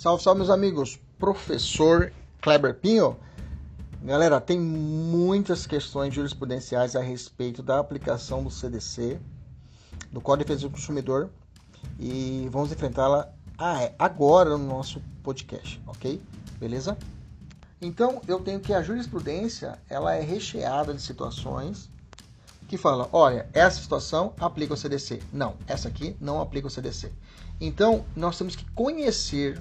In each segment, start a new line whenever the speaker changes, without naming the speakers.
Salve, salve, meus amigos. Professor Kleber Pinho. Galera, tem muitas questões jurisprudenciais a respeito da aplicação do CDC, do Código de Defesa do Consumidor, e vamos enfrentá-la agora no nosso podcast, ok? Beleza? Então, eu tenho que a jurisprudência ela é recheada de situações que falam, olha, essa situação aplica o CDC. Não, essa aqui não aplica o CDC. Então, nós temos que conhecer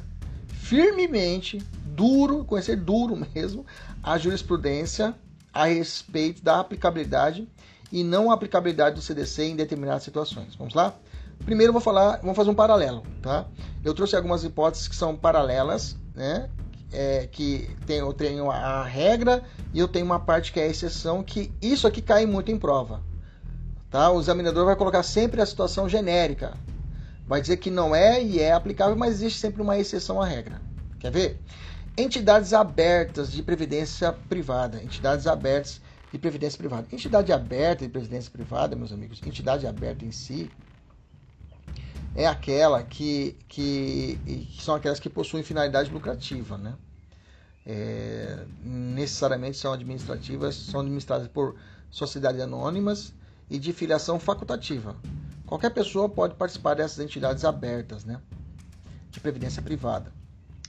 firmemente, duro, conhecer duro mesmo, a jurisprudência a respeito da aplicabilidade e não aplicabilidade do CDC em determinadas situações. Vamos lá? Primeiro vou falar, vamos fazer um paralelo, tá? Eu trouxe algumas hipóteses que são paralelas, né? É, que tem, eu tenho a regra e eu tenho uma parte que é a exceção, que isso aqui cai muito em prova. Tá? O examinador vai colocar sempre a situação genérica. Vai dizer que não é e é aplicável, mas existe sempre uma exceção à regra. Quer ver? Entidades abertas de previdência privada. Entidades abertas de previdência privada. Entidade aberta de previdência privada, meus amigos, entidade aberta em si é aquela que, que, que são aquelas que possuem finalidade lucrativa, né? É, necessariamente são administrativas, são administradas por sociedades anônimas e de filiação facultativa. Qualquer pessoa pode participar dessas entidades abertas, né? De previdência privada.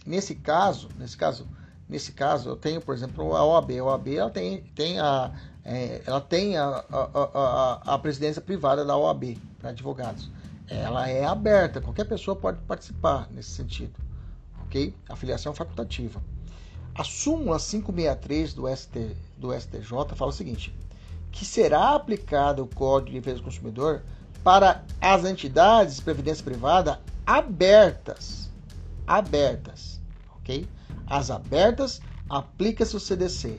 Nesse caso, nesse caso, nesse caso, eu tenho, por exemplo, a OAB. A OAB ela tem, tem a, é, ela tem a, a, a, a, presidência privada da OAB para advogados. Ela é aberta, qualquer pessoa pode participar nesse sentido, ok? A filiação facultativa. A súmula 563 do, ST, do STJ fala o seguinte: que será aplicado o Código de Defesa do Consumidor para as entidades de previdência privada abertas abertas, ok? As abertas aplica-se o CDC.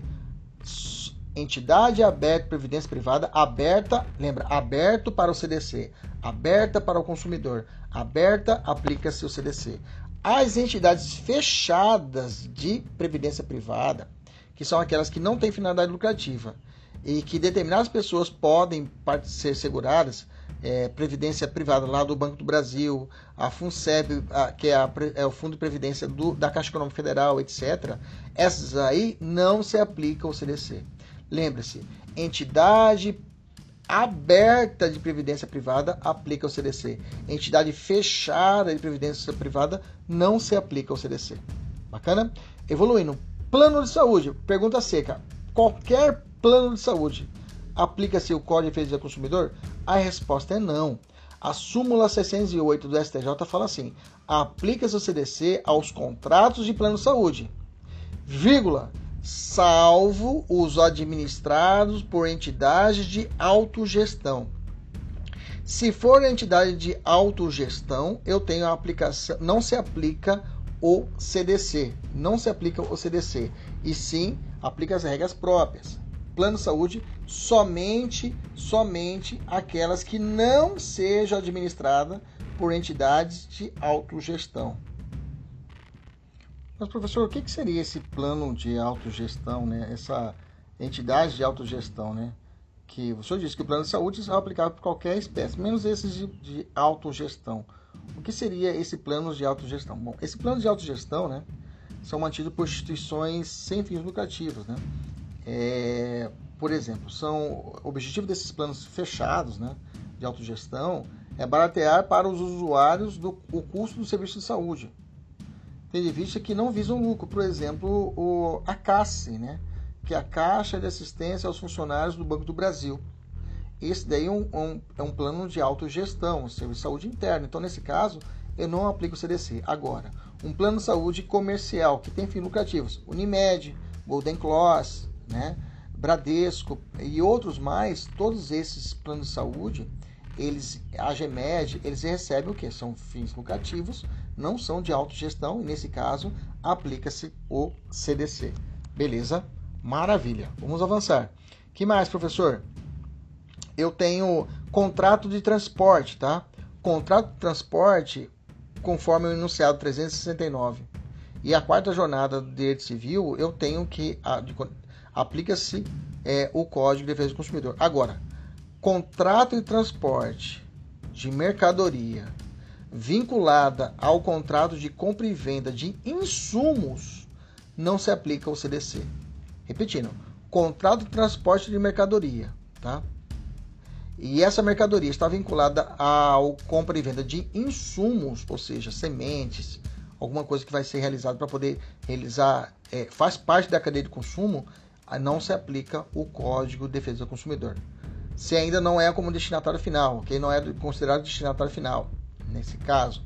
Entidade aberta, previdência privada aberta, lembra, aberto para o CDC, aberta para o consumidor, aberta aplica-se o CDC. As entidades fechadas de previdência privada, que são aquelas que não têm finalidade lucrativa e que determinadas pessoas podem ser seguradas, é, Previdência Privada lá do Banco do Brasil, a FUNSEB, a, que é, a, é, o Fundo de Previdência do, da Caixa Econômica Federal, etc., essas aí não se aplicam ao CDC. Lembre-se, entidade aberta de previdência privada aplica ao CDC. Entidade fechada de previdência privada não se aplica ao CDC. Bacana? Evoluindo. Plano de saúde. Pergunta seca. Qualquer plano de saúde aplica-se o Código de Defesa do Consumidor? A resposta é não. A súmula 608 do STJ fala assim: aplica-se o CDC aos contratos de plano de saúde, vírgula, salvo os administrados por entidades de autogestão. Se for entidade de autogestão, eu tenho a aplicação, não se aplica o CDC, não se aplica o CDC, e sim aplica as regras próprias plano de saúde somente, somente aquelas que não sejam administradas por entidades de autogestão. Mas, professor, o que, seria esse plano de autogestão, né? essa entidade de autogestão? Né? Que o senhor disse que o plano de saúde é aplicável por qualquer espécie, menos esses de, de autogestão. O que seria esse plano de autogestão? Bom, esse plano de autogestão né, são mantidos por instituições sem fins lucrativos, né? É, por exemplo, são o objetivo desses planos fechados, né, de autogestão, é baratear para os usuários do, o custo do serviço de saúde, tendo em vista que não visam lucro. Por exemplo, o, a CASSE, né, que é a Caixa de Assistência aos Funcionários do Banco do Brasil. Esse daí é um, um, é um plano de autogestão, serviço de saúde interno. Então, nesse caso, eu não aplico o CDC. Agora, um plano de saúde comercial que tem fins lucrativos, Unimed, Golden Cross, né? Bradesco e outros mais, todos esses planos de saúde, eles, a GEMED, eles recebem o que? São fins lucrativos, não são de autogestão, e nesse caso aplica-se o CDC. Beleza? Maravilha. Vamos avançar. que mais, professor? Eu tenho contrato de transporte, tá? Contrato de transporte, conforme o enunciado 369. E a quarta jornada do direito civil, eu tenho que aplica-se é, o Código de Defesa do Consumidor. Agora, contrato de transporte de mercadoria vinculada ao contrato de compra e venda de insumos, não se aplica o CDC. Repetindo, contrato de transporte de mercadoria, tá? E essa mercadoria está vinculada ao compra e venda de insumos, ou seja, sementes, alguma coisa que vai ser realizada para poder realizar, é, faz parte da cadeia de consumo, não se aplica o Código de Defesa do Consumidor. Se ainda não é como destinatário final, ok? Não é considerado destinatário final. Nesse caso,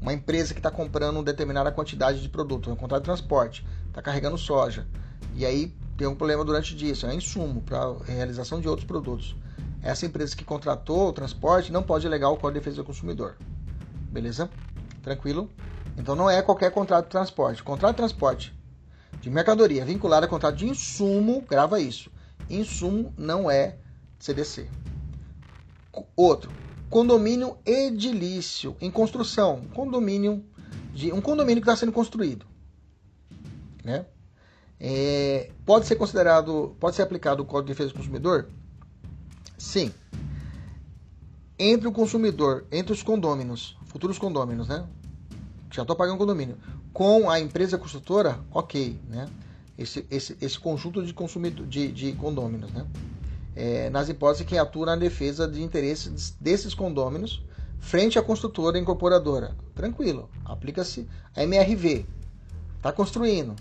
uma empresa que está comprando uma determinada quantidade de produto, um contrato de transporte, está carregando soja, e aí tem um problema durante disso, é insumo para realização de outros produtos. Essa empresa que contratou o transporte não pode alegar o Código de Defesa do Consumidor. Beleza? Tranquilo? Então não é qualquer contrato de transporte. Contrato de transporte de mercadoria vinculado a contrato de insumo, grava isso. Insumo não é CDC. Outro, condomínio edilício em construção, condomínio de um condomínio que está sendo construído, né? É, pode ser considerado, pode ser aplicado o Código de Defesa do Consumidor? Sim. Entre o consumidor, entre os condôminos, futuros condôminos, né? Já estou pagando condomínio. Com a empresa construtora, ok, né? Esse, esse, esse conjunto de, consumidor, de, de condôminos, né? É, nas hipóteses que atua na defesa de interesses desses condôminos frente à construtora incorporadora. Tranquilo, aplica-se a MRV. Está construindo,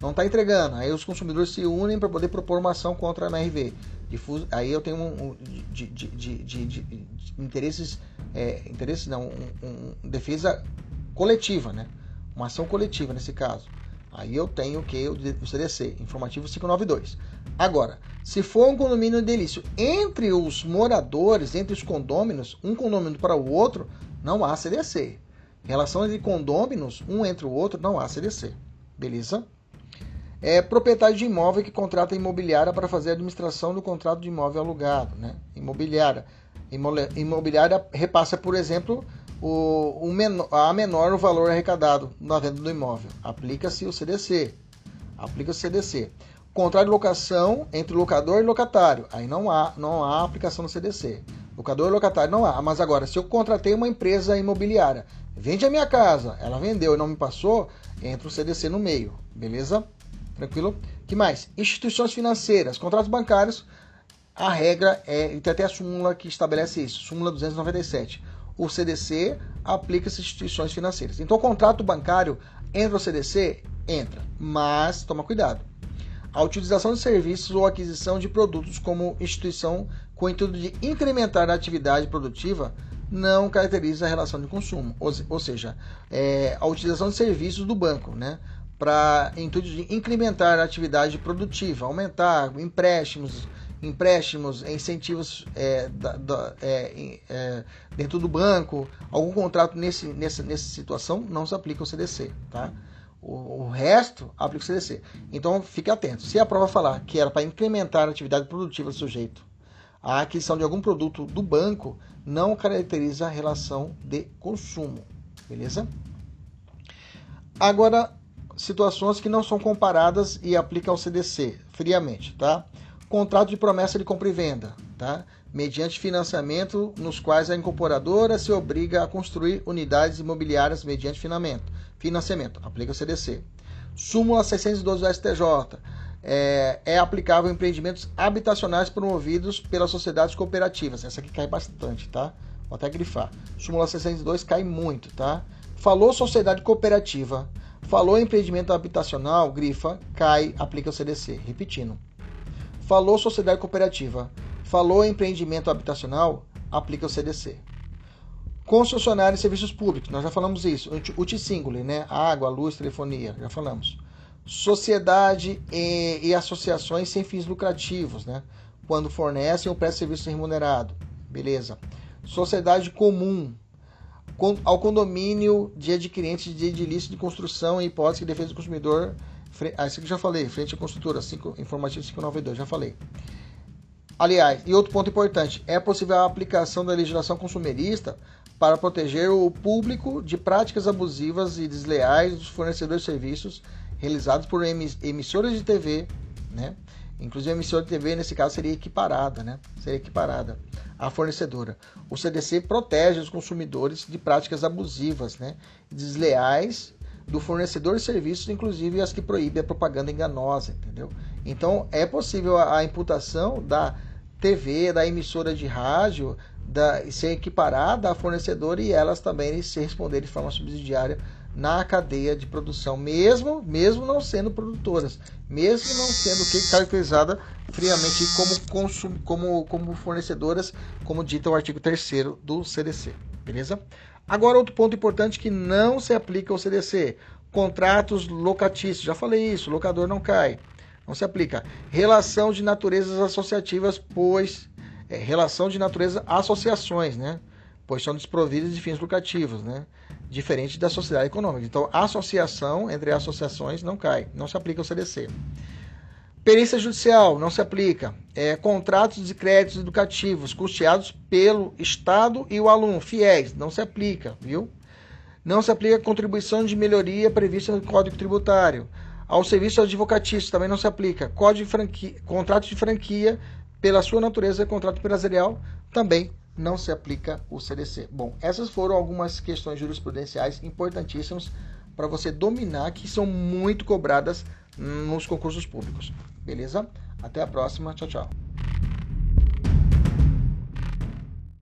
não está entregando. Aí os consumidores se unem para poder propor uma ação contra a MRV. Difuso, aí eu tenho um, um de, de, de, de, interesses, é, interesses não, um, um, defesa coletiva, né? Uma ação coletiva nesse caso. Aí eu tenho que? O CDC, informativo 592. Agora, se for um condomínio delício entre os moradores, entre os condôminos, um condômino para o outro, não há CDC. Relação entre condôminos, um entre o outro, não há CDC. Beleza? É proprietário de imóvel que contrata imobiliária para fazer a administração do contrato de imóvel alugado. Né? Imobiliária. Imobiliária repassa, por exemplo, o, o menor, a menor o valor arrecadado na venda do imóvel. Aplica-se o CDC. Aplica-se o CDC. Contrato de locação entre locador e locatário. Aí não há, não há aplicação no CDC. Locador e locatário não há. Mas agora, se eu contratei uma empresa imobiliária, vende a minha casa, ela vendeu e não me passou, entra o CDC no meio. Beleza? Tranquilo? que mais? Instituições financeiras, contratos bancários. A regra é, tem até a súmula que estabelece isso, súmula 297. O CDC aplica-se instituições financeiras. Então, o contrato bancário entra o CDC? Entra, mas toma cuidado. A utilização de serviços ou aquisição de produtos como instituição com o intuito de incrementar a atividade produtiva não caracteriza a relação de consumo, ou, ou seja, é, a utilização de serviços do banco, né? para intuito de incrementar a atividade produtiva, aumentar empréstimos, empréstimos, incentivos é, da, da, é, é, dentro do banco, algum contrato nesse, nessa, nessa situação não se aplica o CDC, tá? O, o resto aplica o CDC. Então fique atento. Se a prova falar que era para incrementar a atividade produtiva do sujeito, a aquisição de algum produto do banco não caracteriza a relação de consumo, beleza? Agora situações que não são comparadas e aplica ao CDC, friamente, tá? Contrato de promessa de compra e venda, tá? Mediante financiamento nos quais a incorporadora se obriga a construir unidades imobiliárias mediante financiamento, financiamento aplica o CDC. Súmula 612 do STJ. É, é, aplicável a empreendimentos habitacionais promovidos pelas sociedades cooperativas. Essa aqui cai bastante, tá? Vou até grifar. Súmula 602 cai muito, tá? Falou sociedade cooperativa Falou empreendimento habitacional, grifa, cai, aplica o CDC. Repetindo. Falou sociedade cooperativa. Falou empreendimento habitacional, aplica o CDC. Concessionário de serviços públicos, nós já falamos isso. Singular, né? Água, luz, telefonia, já falamos. Sociedade e, e associações sem fins lucrativos, né? Quando fornecem ou prestam serviço remunerado. Beleza. Sociedade comum, ao condomínio de adquirentes de edilício de construção em hipótese de defesa do consumidor. Ah, isso que já falei, frente à construtora, 5, informativo 592, já falei. Aliás, e outro ponto importante, é possível a aplicação da legislação consumerista para proteger o público de práticas abusivas e desleais dos fornecedores de serviços realizados por emissoras de TV, né? Inclusive a emissora de TV nesse caso seria equiparada, né? Seria equiparada à fornecedora. O CDC protege os consumidores de práticas abusivas, né? Desleais do fornecedor de serviços, inclusive as que proíbem a propaganda enganosa, entendeu? Então é possível a, a imputação da TV, da emissora de rádio, da, ser equiparada à fornecedora e elas também se responder de forma subsidiária na cadeia de produção, mesmo, mesmo não sendo produtoras, mesmo não sendo que caracterizada friamente como, consum, como, como fornecedoras, como dita o artigo 3 do CDC. Beleza? Agora, outro ponto importante que não se aplica ao CDC: contratos locatícios. Já falei isso, locador não cai. Não se aplica. Relação de naturezas associativas, pois. É, relação de natureza associações, né? Pois são desprovidas de fins lucrativos, né? Diferente da sociedade econômica. Então, associação entre associações não cai, não se aplica ao CDC. Perícia judicial não se aplica. É, contratos de créditos educativos custeados pelo Estado e o aluno, fiéis, não se aplica, viu? Não se aplica contribuição de melhoria prevista no Código Tributário. Ao serviço advocatício também não se aplica. Código de franquia, contrato de franquia, pela sua natureza, contrato empresarial, também não se aplica o CDC. Bom, essas foram algumas questões jurisprudenciais importantíssimas para você dominar, que são muito cobradas nos concursos públicos. Beleza? Até a próxima. Tchau, tchau.